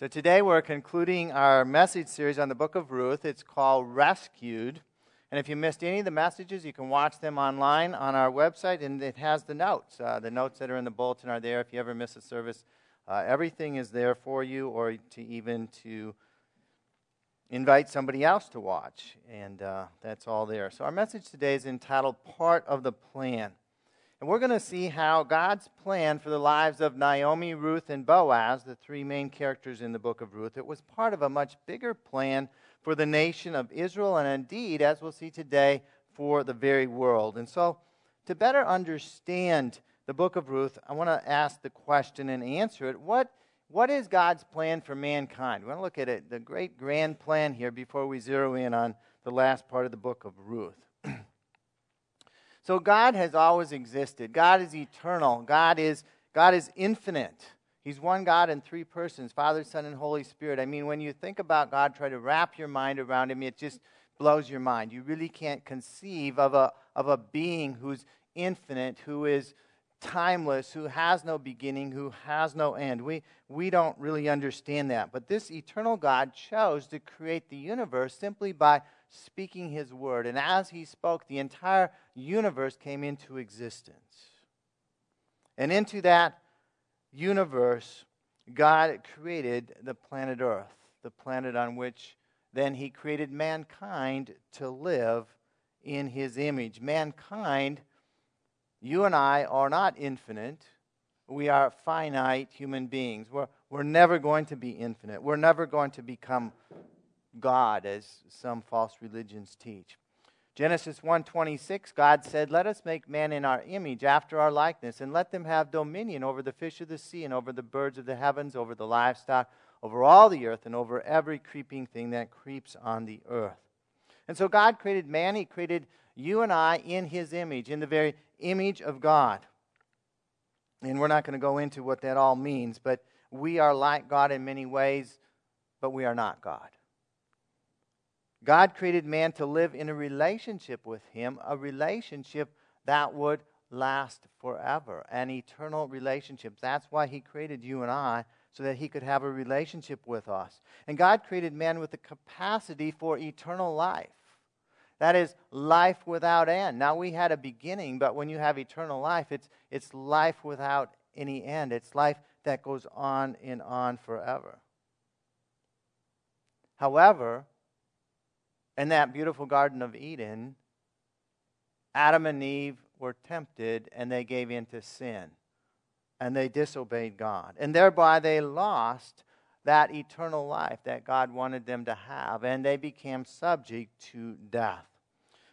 So today we're concluding our message series on the book of Ruth. It's called Rescued. And if you missed any of the messages, you can watch them online on our website, and it has the notes. Uh, the notes that are in the bulletin are there. If you ever miss a service, uh, everything is there for you, or to even to invite somebody else to watch, and uh, that's all there. So our message today is entitled "Part of the Plan." And we're going to see how God's plan for the lives of Naomi, Ruth, and Boaz, the three main characters in the book of Ruth, it was part of a much bigger plan for the nation of Israel, and indeed, as we'll see today, for the very world. And so, to better understand the book of Ruth, I want to ask the question and answer it. What, what is God's plan for mankind? We want to look at it, the great grand plan here before we zero in on the last part of the book of Ruth. So God has always existed. God is eternal. God is, God is infinite. He's one God in three persons Father, Son, and Holy Spirit. I mean, when you think about God, try to wrap your mind around Him, it just blows your mind. You really can't conceive of a, of a being who's infinite, who is timeless, who has no beginning, who has no end. We, we don't really understand that. But this eternal God chose to create the universe simply by speaking his word. And as he spoke, the entire universe came into existence. And into that universe, God created the planet Earth, the planet on which then he created mankind to live in his image. Mankind, you and I, are not infinite. We are finite human beings. We're, we're never going to be infinite. We're never going to become God as some false religions teach. Genesis 1:26 God said, "Let us make man in our image, after our likeness, and let them have dominion over the fish of the sea and over the birds of the heavens, over the livestock, over all the earth and over every creeping thing that creeps on the earth." And so God created man, he created you and I in his image, in the very image of God. And we're not going to go into what that all means, but we are like God in many ways, but we are not God. God created man to live in a relationship with him, a relationship that would last forever, an eternal relationship. That's why he created you and I, so that he could have a relationship with us. And God created man with the capacity for eternal life. That is life without end. Now we had a beginning, but when you have eternal life, it's, it's life without any end. It's life that goes on and on forever. However, in that beautiful Garden of Eden, Adam and Eve were tempted and they gave in to sin. And they disobeyed God. And thereby they lost that eternal life that God wanted them to have. And they became subject to death.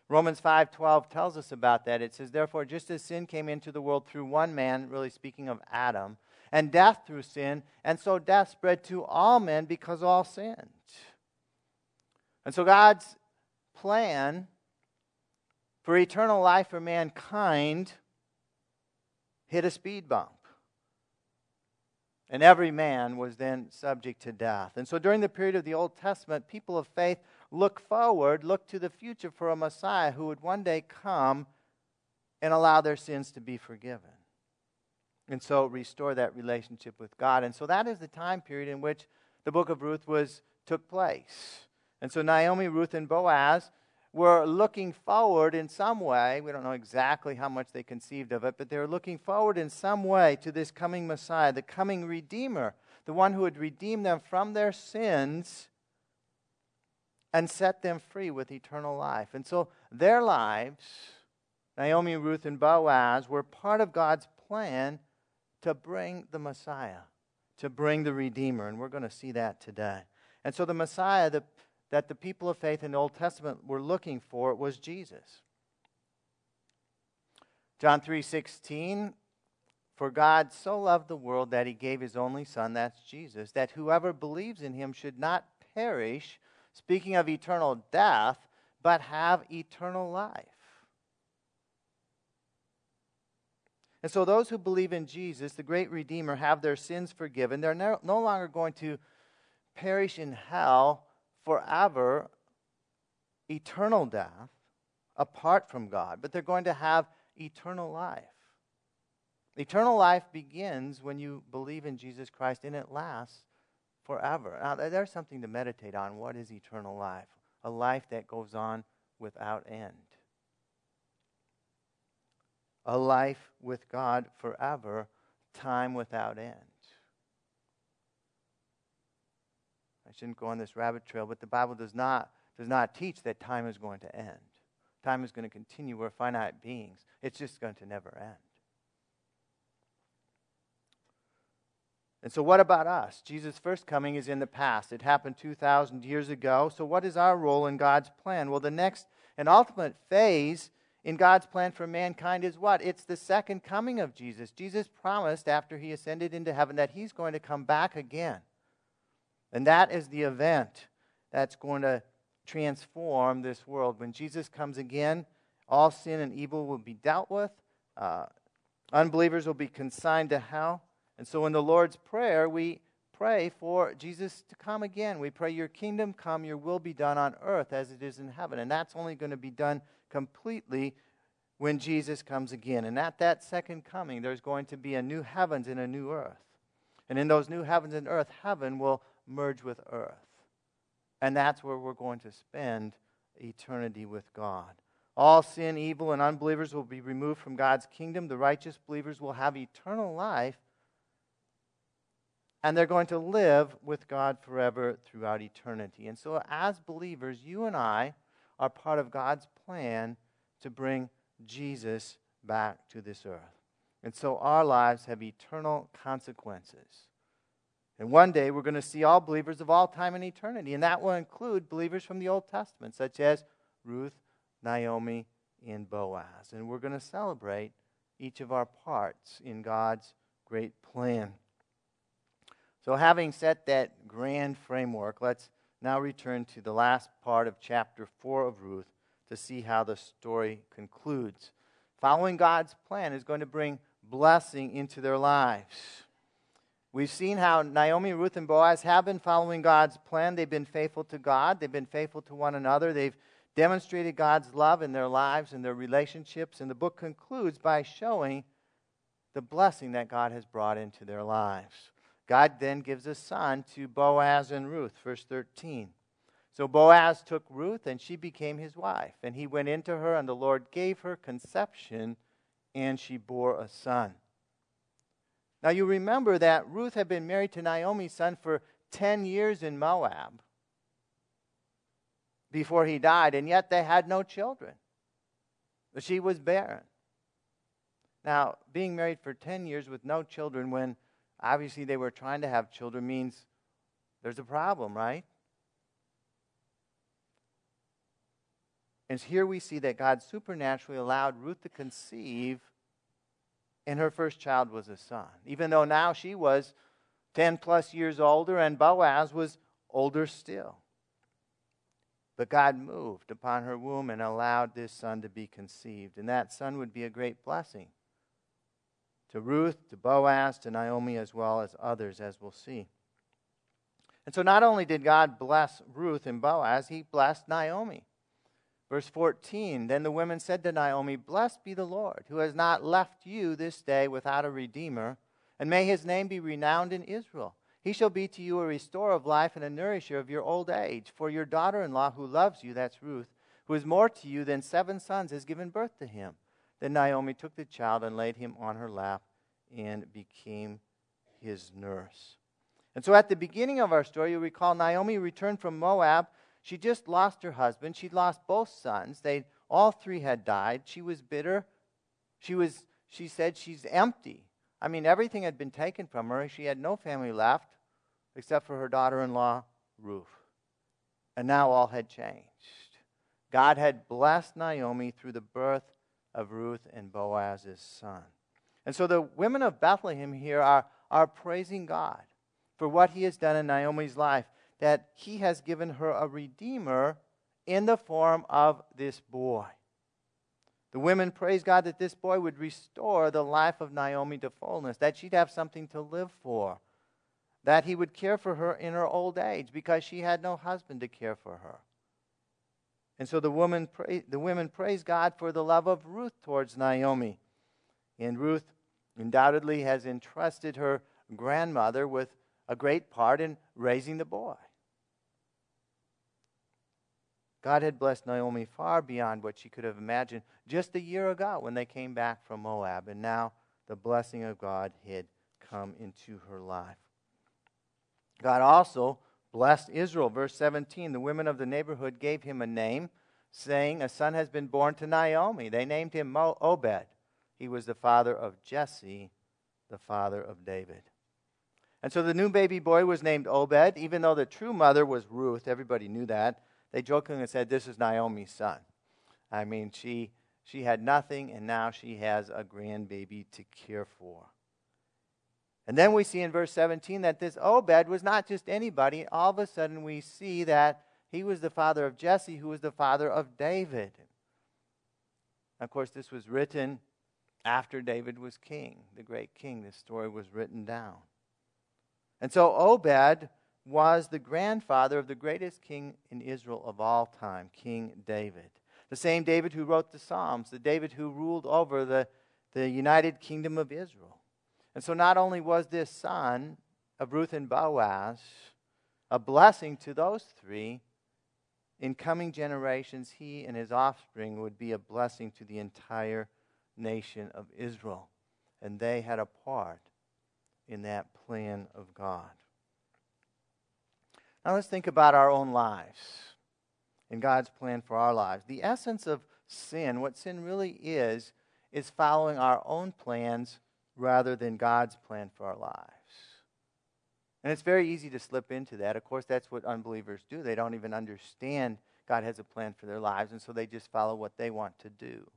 Romans 5:12 tells us about that. It says, "Therefore, just as sin came into the world through one man, really speaking of Adam, and death through sin, and so death spread to all men because all sinned." And so God's plan for eternal life for mankind hit a speed bump. And every man was then subject to death. And so during the period of the Old Testament, people of faith look forward, look to the future for a Messiah who would one day come and allow their sins to be forgiven. And so restore that relationship with God. And so that is the time period in which the book of Ruth was took place. And so Naomi, Ruth, and Boaz were looking forward in some way. We don't know exactly how much they conceived of it, but they were looking forward in some way to this coming Messiah, the coming Redeemer, the one who would redeem them from their sins and set them free with eternal life. And so their lives, Naomi, Ruth, and Boaz, were part of God's plan to bring the Messiah, to bring the Redeemer. And we're going to see that today. And so the Messiah, the that the people of faith in the Old Testament were looking for was Jesus. John 3:16 For God so loved the world that he gave his only son that's Jesus that whoever believes in him should not perish speaking of eternal death but have eternal life. And so those who believe in Jesus the great redeemer have their sins forgiven they're no, no longer going to perish in hell forever eternal death apart from God, but they're going to have eternal life. Eternal life begins when you believe in Jesus Christ and it lasts forever. Now, there's something to meditate on. What is eternal life? A life that goes on without end. A life with God forever, time without end. I shouldn't go on this rabbit trail, but the Bible does not, does not teach that time is going to end. Time is going to continue. We're finite beings. It's just going to never end. And so, what about us? Jesus' first coming is in the past. It happened 2,000 years ago. So, what is our role in God's plan? Well, the next and ultimate phase in God's plan for mankind is what? It's the second coming of Jesus. Jesus promised after he ascended into heaven that he's going to come back again. And that is the event that's going to transform this world. When Jesus comes again, all sin and evil will be dealt with, uh, unbelievers will be consigned to hell. And so in the Lord's Prayer, we pray for Jesus to come again. We pray, Your kingdom come, your will be done on earth as it is in heaven. And that's only going to be done completely when Jesus comes again. And at that second coming, there's going to be a new heavens and a new earth. And in those new heavens and earth, heaven will merge with earth. And that's where we're going to spend eternity with God. All sin, evil, and unbelievers will be removed from God's kingdom. The righteous believers will have eternal life and they're going to live with God forever throughout eternity. And so, as believers, you and I are part of God's plan to bring Jesus back to this earth. And so, our lives have eternal consequences. And one day, we're going to see all believers of all time and eternity. And that will include believers from the Old Testament, such as Ruth, Naomi, and Boaz. And we're going to celebrate each of our parts in God's great plan. So, having set that grand framework, let's now return to the last part of chapter 4 of Ruth to see how the story concludes. Following God's plan is going to bring blessing into their lives. We've seen how Naomi, Ruth, and Boaz have been following God's plan. They've been faithful to God, they've been faithful to one another. They've demonstrated God's love in their lives and their relationships. And the book concludes by showing the blessing that God has brought into their lives. God then gives a son to Boaz and Ruth, verse 13. So Boaz took Ruth, and she became his wife. And he went into her, and the Lord gave her conception, and she bore a son. Now you remember that Ruth had been married to Naomi's son for 10 years in Moab before he died, and yet they had no children. She was barren. Now, being married for 10 years with no children when obviously they were trying to have children means there's a problem, right? And here we see that God supernaturally allowed Ruth to conceive, and her first child was a son. Even though now she was 10 plus years older and Boaz was older still. But God moved upon her womb and allowed this son to be conceived. And that son would be a great blessing to Ruth, to Boaz, to Naomi, as well as others, as we'll see. And so not only did God bless Ruth and Boaz, he blessed Naomi. Verse 14 Then the women said to Naomi, Blessed be the Lord, who has not left you this day without a redeemer, and may his name be renowned in Israel. He shall be to you a restorer of life and a nourisher of your old age. For your daughter in law, who loves you, that's Ruth, who is more to you than seven sons, has given birth to him. Then Naomi took the child and laid him on her lap and became his nurse. And so at the beginning of our story, you recall Naomi returned from Moab. She just lost her husband. She'd lost both sons. They all three had died. She was bitter. She was she said she's empty. I mean, everything had been taken from her. She had no family left except for her daughter-in-law, Ruth. And now all had changed. God had blessed Naomi through the birth of Ruth and Boaz's son. And so the women of Bethlehem here are, are praising God for what he has done in Naomi's life, that he has given her a redeemer in the form of this boy. The women praise God that this boy would restore the life of Naomi to fullness, that she'd have something to live for, that he would care for her in her old age because she had no husband to care for her. And so the, woman the women praise God for the love of Ruth towards Naomi. And Ruth undoubtedly has entrusted her grandmother with a great part in raising the boy. God had blessed Naomi far beyond what she could have imagined just a year ago when they came back from Moab, and now the blessing of God had come into her life. God also blessed Israel. Verse 17 the women of the neighborhood gave him a name, saying, A son has been born to Naomi. They named him Mo- Obed. He was the father of Jesse, the father of David. And so the new baby boy was named Obed, even though the true mother was Ruth. Everybody knew that. They jokingly said, This is Naomi's son. I mean, she, she had nothing, and now she has a grandbaby to care for. And then we see in verse 17 that this Obed was not just anybody. All of a sudden, we see that he was the father of Jesse, who was the father of David. Of course, this was written after David was king, the great king. This story was written down. And so Obed was the grandfather of the greatest king in Israel of all time, King David. The same David who wrote the Psalms, the David who ruled over the, the united kingdom of Israel. And so not only was this son of Ruth and Boaz a blessing to those three, in coming generations, he and his offspring would be a blessing to the entire nation of Israel. And they had a part in that plan of God. Now let's think about our own lives and God's plan for our lives. The essence of sin, what sin really is, is following our own plans rather than God's plan for our lives. And it's very easy to slip into that. Of course, that's what unbelievers do. They don't even understand God has a plan for their lives, and so they just follow what they want to do.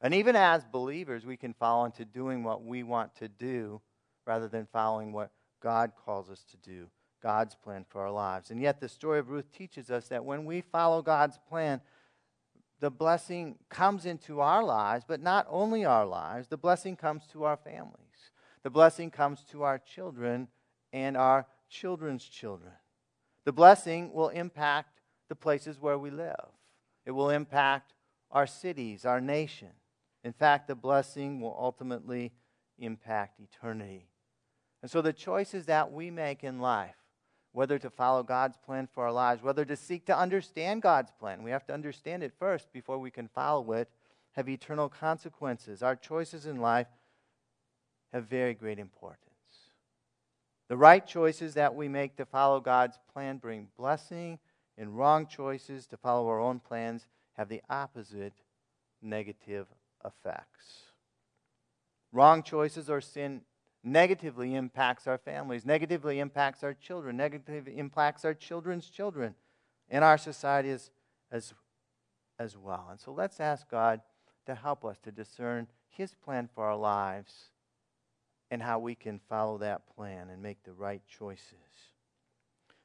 And even as believers, we can fall into doing what we want to do rather than following what God calls us to do, God's plan for our lives. And yet, the story of Ruth teaches us that when we follow God's plan, the blessing comes into our lives, but not only our lives, the blessing comes to our families. The blessing comes to our children and our children's children. The blessing will impact the places where we live, it will impact our cities, our nation. In fact, the blessing will ultimately impact eternity. And so the choices that we make in life, whether to follow God's plan for our lives, whether to seek to understand God's plan, we have to understand it first before we can follow it, have eternal consequences. Our choices in life have very great importance. The right choices that we make to follow God's plan bring blessing, and wrong choices to follow our own plans have the opposite negative effects. Wrong choices or sin negatively impacts our families, negatively impacts our children, negatively impacts our children's children, and our society as, as, as well. And so let's ask God to help us to discern His plan for our lives and how we can follow that plan and make the right choices.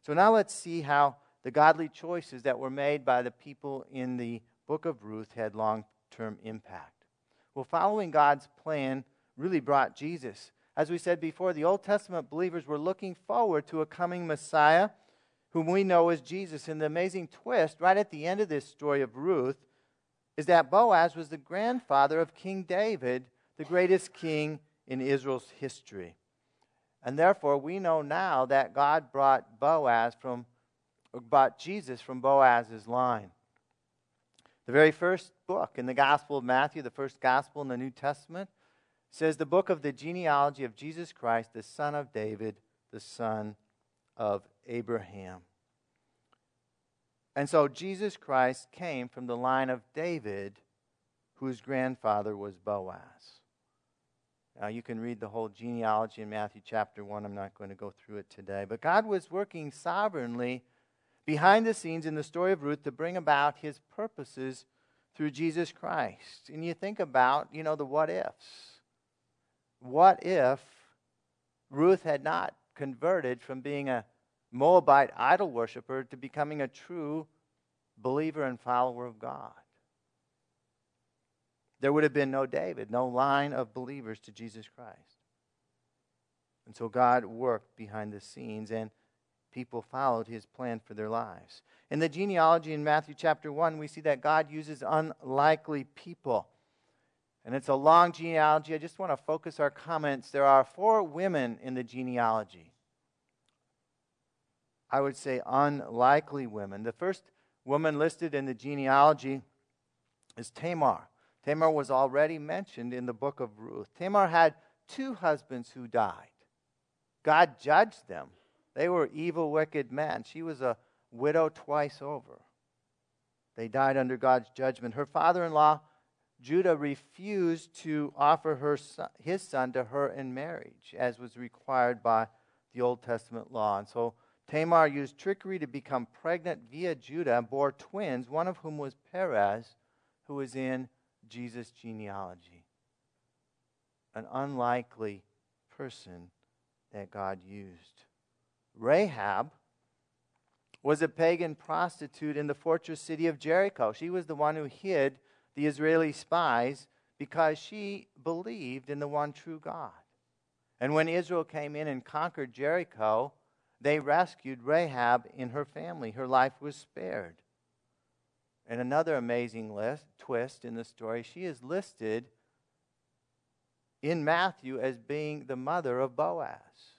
So now let's see how the godly choices that were made by the people in the book of Ruth had long term impact. Well, following God's plan really brought Jesus. As we said before, the Old Testament believers were looking forward to a coming Messiah whom we know as Jesus. And the amazing twist, right at the end of this story of Ruth, is that Boaz was the grandfather of King David, the greatest king in Israel's history. And therefore, we know now that God brought Boaz from, brought Jesus from Boaz's line. The very first book in the Gospel of Matthew, the first gospel in the New Testament, says the book of the genealogy of Jesus Christ, the son of David, the son of Abraham. And so Jesus Christ came from the line of David, whose grandfather was Boaz. Now, you can read the whole genealogy in Matthew chapter 1. I'm not going to go through it today. But God was working sovereignly behind the scenes in the story of Ruth to bring about his purposes through Jesus Christ. And you think about, you know, the what ifs what if Ruth had not converted from being a Moabite idol worshiper to becoming a true believer and follower of God? There would have been no David, no line of believers to Jesus Christ. And so God worked behind the scenes and people followed his plan for their lives. In the genealogy in Matthew chapter 1, we see that God uses unlikely people and it's a long genealogy. I just want to focus our comments. There are four women in the genealogy. I would say, unlikely women. The first woman listed in the genealogy is Tamar. Tamar was already mentioned in the book of Ruth. Tamar had two husbands who died. God judged them. They were evil, wicked men. She was a widow twice over. They died under God's judgment. Her father in law, Judah, refused to offer her son, his son to her in marriage, as was required by the Old Testament law. And so Tamar used trickery to become pregnant via Judah and bore twins, one of whom was Perez, who was in Jesus' genealogy. An unlikely person that God used. Rahab was a pagan prostitute in the fortress city of Jericho. She was the one who hid the Israeli spies because she believed in the one true God. And when Israel came in and conquered Jericho, they rescued Rahab and her family. Her life was spared. And another amazing list, twist in the story, she is listed in Matthew as being the mother of Boaz.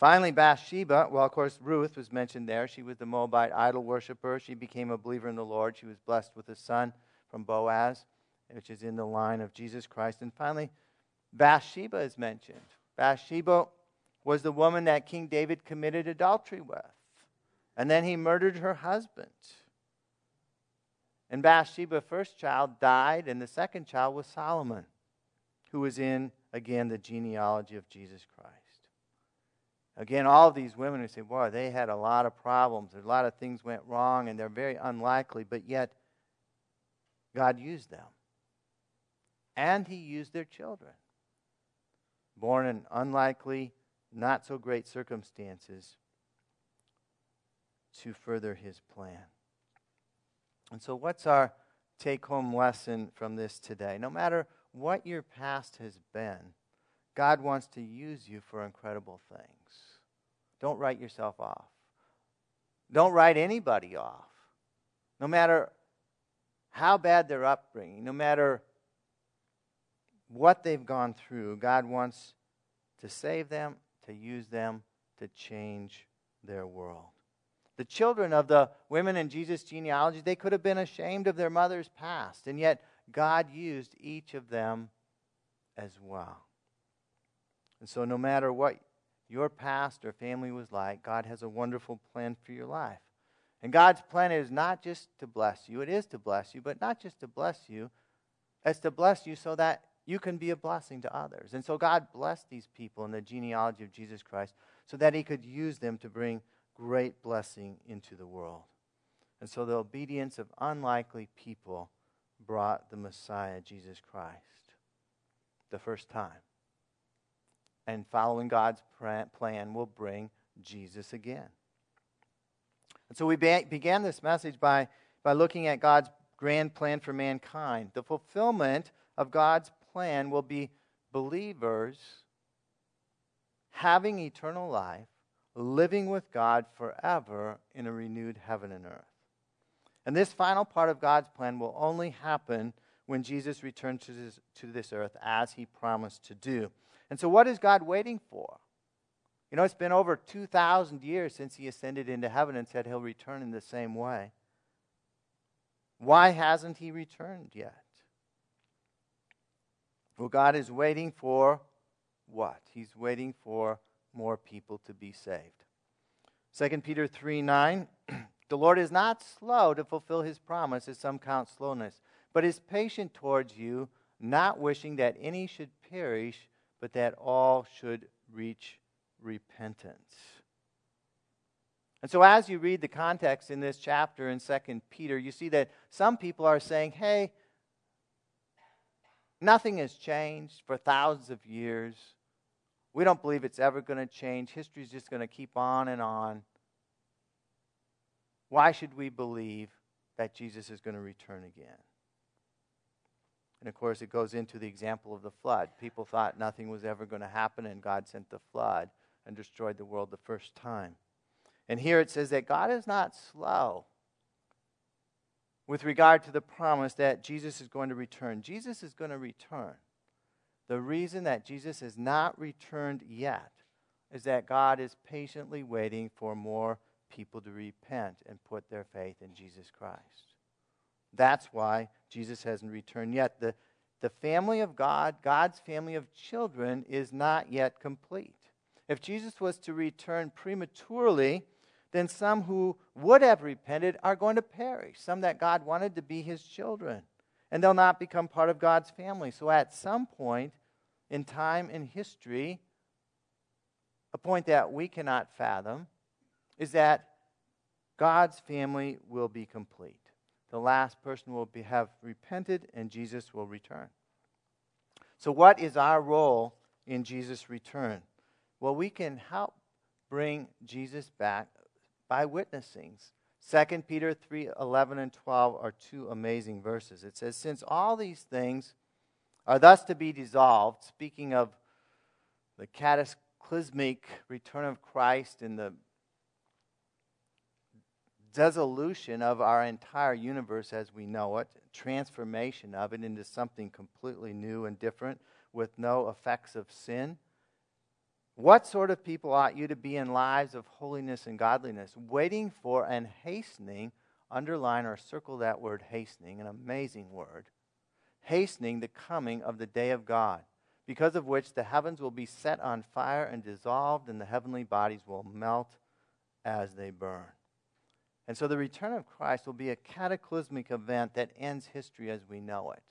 Finally, Bathsheba, well, of course, Ruth was mentioned there. She was the Moabite idol worshiper. She became a believer in the Lord. She was blessed with a son from Boaz, which is in the line of Jesus Christ. And finally, Bathsheba is mentioned. Bathsheba was the woman that King David committed adultery with. And then he murdered her husband. And Bathsheba's first child died, and the second child was Solomon, who was in, again, the genealogy of Jesus Christ. Again, all of these women who say, boy, they had a lot of problems. A lot of things went wrong, and they're very unlikely, but yet God used them. And He used their children. Born in unlikely, not so great circumstances to further His plan. And so, what's our take home lesson from this today? No matter what your past has been, God wants to use you for incredible things. Don't write yourself off. Don't write anybody off. No matter how bad their upbringing, no matter what they've gone through, God wants to save them, to use them, to change their world. The children of the women in Jesus' genealogy, they could have been ashamed of their mother's past, and yet God used each of them as well. And so, no matter what your past or family was like, God has a wonderful plan for your life. And God's plan is not just to bless you, it is to bless you, but not just to bless you, it's to bless you so that you can be a blessing to others. And so God blessed these people in the genealogy of Jesus Christ so that he could use them to bring great blessing into the world. And so the obedience of unlikely people brought the Messiah, Jesus Christ, the first time and following God's plan will bring Jesus again. And so we began this message by, by looking at God's grand plan for mankind. The fulfillment of God's plan will be believers having eternal life, living with God forever in a renewed heaven and earth. And this final part of God's plan will only happen when Jesus returns to this, to this earth as he promised to do. And so, what is God waiting for? You know, it's been over 2,000 years since he ascended into heaven and said he'll return in the same way. Why hasn't he returned yet? Well, God is waiting for what? He's waiting for more people to be saved. 2 Peter 3 9. the Lord is not slow to fulfill his promise, as some count slowness, but is patient towards you, not wishing that any should perish but that all should reach repentance. And so, as you read the context in this chapter in 2 Peter, you see that some people are saying, hey, nothing has changed for thousands of years. We don't believe it's ever going to change. History is just going to keep on and on. Why should we believe that Jesus is going to return again? And of course, it goes into the example of the flood. People thought nothing was ever going to happen, and God sent the flood and destroyed the world the first time. And here it says that God is not slow with regard to the promise that Jesus is going to return. Jesus is going to return. The reason that Jesus has not returned yet is that God is patiently waiting for more people to repent and put their faith in Jesus Christ. That's why Jesus hasn't returned yet. The, the family of God, God's family of children, is not yet complete. If Jesus was to return prematurely, then some who would have repented are going to perish, some that God wanted to be his children, and they'll not become part of God's family. So at some point in time in history, a point that we cannot fathom, is that God's family will be complete. The last person will be, have repented, and Jesus will return. So, what is our role in Jesus' return? Well, we can help bring Jesus back by witnessing. 2 Peter 3 11 and 12 are two amazing verses. It says, Since all these things are thus to be dissolved, speaking of the cataclysmic return of Christ and the dissolution of our entire universe as we know it, transformation of it into something completely new and different with no effects of sin. What sort of people ought you to be in lives of holiness and godliness, waiting for and hastening, underline or circle that word hastening, an amazing word, hastening the coming of the day of God, because of which the heavens will be set on fire and dissolved, and the heavenly bodies will melt as they burn. And so the return of Christ will be a cataclysmic event that ends history as we know it.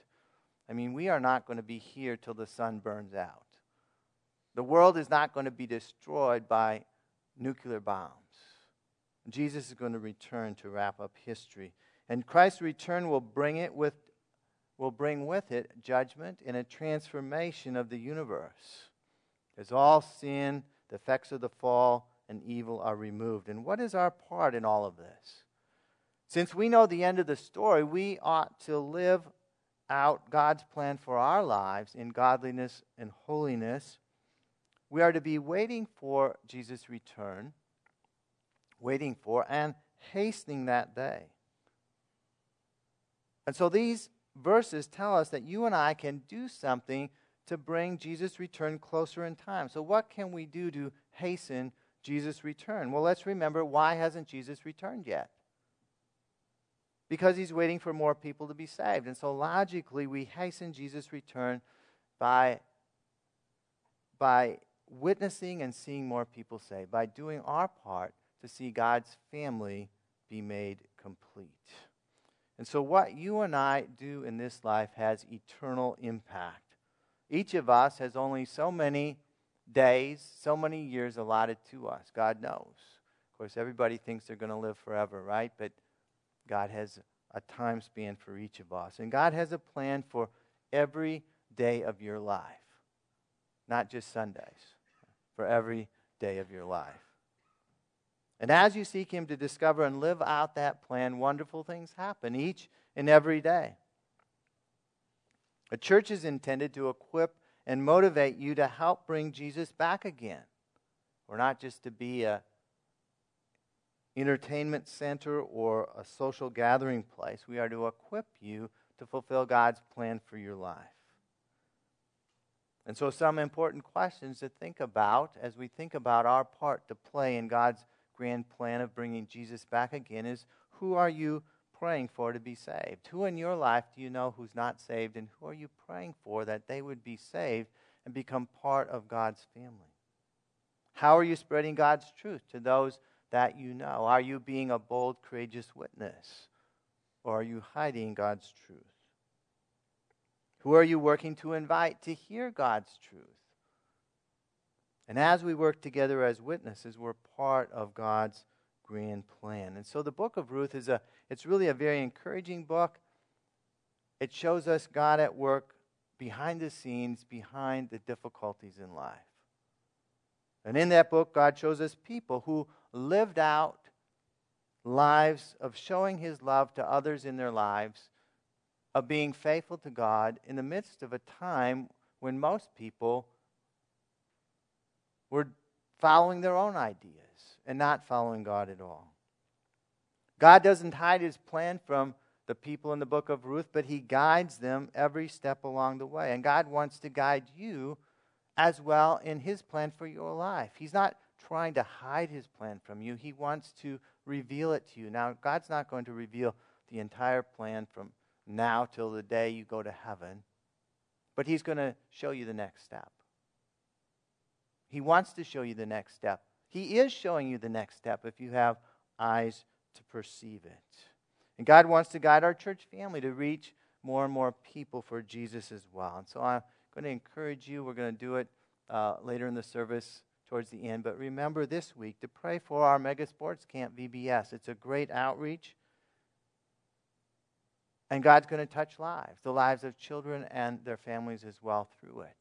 I mean, we are not going to be here till the sun burns out. The world is not going to be destroyed by nuclear bombs. Jesus is going to return to wrap up history. And Christ's return will bring it with will bring with it judgment and a transformation of the universe. As all sin, the effects of the fall, and evil are removed. And what is our part in all of this? Since we know the end of the story, we ought to live out God's plan for our lives in godliness and holiness. We are to be waiting for Jesus' return, waiting for and hastening that day. And so these verses tell us that you and I can do something to bring Jesus' return closer in time. So, what can we do to hasten Jesus' return? Well, let's remember why hasn't Jesus returned yet? Because he's waiting for more people to be saved. And so logically, we hasten Jesus' return by, by witnessing and seeing more people saved, by doing our part to see God's family be made complete. And so, what you and I do in this life has eternal impact. Each of us has only so many days, so many years allotted to us. God knows. Of course, everybody thinks they're going to live forever, right? But God has a time span for each of us. And God has a plan for every day of your life, not just Sundays, for every day of your life. And as you seek Him to discover and live out that plan, wonderful things happen each and every day. A church is intended to equip and motivate you to help bring Jesus back again. We're not just to be a entertainment center or a social gathering place. We are to equip you to fulfill God's plan for your life. And so, some important questions to think about as we think about our part to play in God's grand plan of bringing Jesus back again is who are you praying for to be saved? Who in your life do you know who's not saved, and who are you praying for that they would be saved and become part of God's family? How are you spreading God's truth to those that you know? Are you being a bold, courageous witness, or are you hiding God's truth? Who are you working to invite to hear God's truth? And as we work together as witnesses, we're part of God's grand plan. And so the book of Ruth is a it's really a very encouraging book. It shows us God at work behind the scenes, behind the difficulties in life. And in that book, God shows us people who lived out lives of showing his love to others in their lives, of being faithful to God in the midst of a time when most people were following their own ideas and not following God at all. God doesn't hide his plan from the people in the book of Ruth, but he guides them every step along the way. And God wants to guide you as well in His plan for your life. He's not trying to hide His plan from you, He wants to reveal it to you. Now, God's not going to reveal the entire plan from now till the day you go to heaven, but He's going to show you the next step. He wants to show you the next step. He is showing you the next step if you have eyes to perceive it. And God wants to guide our church family to reach more and more people for Jesus as well. And so I'm going to encourage you. We're going to do it uh, later in the service towards the end. But remember this week to pray for our Mega Sports Camp VBS. It's a great outreach. And God's going to touch lives, the lives of children and their families as well through it.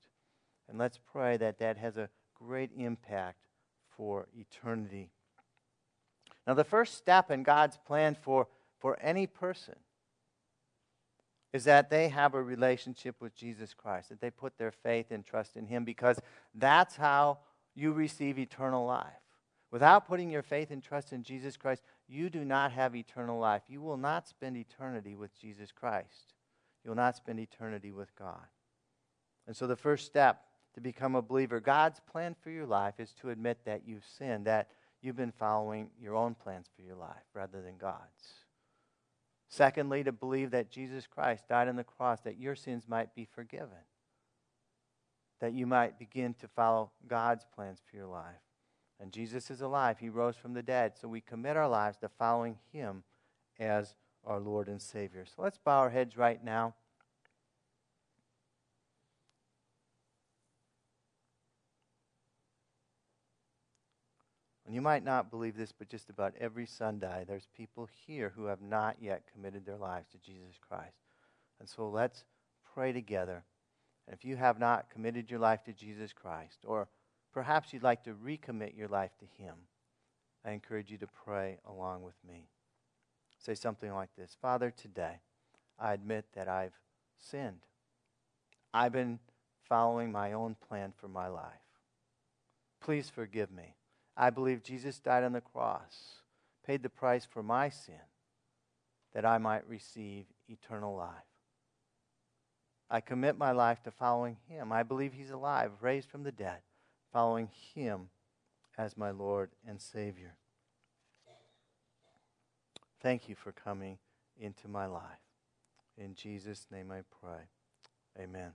And let's pray that that has a great impact for eternity. Now, the first step in God's plan for, for any person is that they have a relationship with Jesus Christ, that they put their faith and trust in Him, because that's how you receive eternal life. Without putting your faith and trust in Jesus Christ, you do not have eternal life. You will not spend eternity with Jesus Christ. You will not spend eternity with God. And so, the first step to become a believer, God's plan for your life is to admit that you've sinned, that you've been following your own plans for your life rather than God's. Secondly, to believe that Jesus Christ died on the cross that your sins might be forgiven, that you might begin to follow God's plans for your life. And Jesus is alive. He rose from the dead. So we commit our lives to following Him as our Lord and Savior. So let's bow our heads right now. And you might not believe this, but just about every Sunday, there's people here who have not yet committed their lives to Jesus Christ. And so let's pray together. And if you have not committed your life to Jesus Christ, or perhaps you'd like to recommit your life to Him, I encourage you to pray along with me. Say something like this Father, today I admit that I've sinned. I've been following my own plan for my life. Please forgive me. I believe Jesus died on the cross, paid the price for my sin, that I might receive eternal life. I commit my life to following him. I believe he's alive, raised from the dead, following him as my Lord and Savior. Thank you for coming into my life. In Jesus' name I pray. Amen.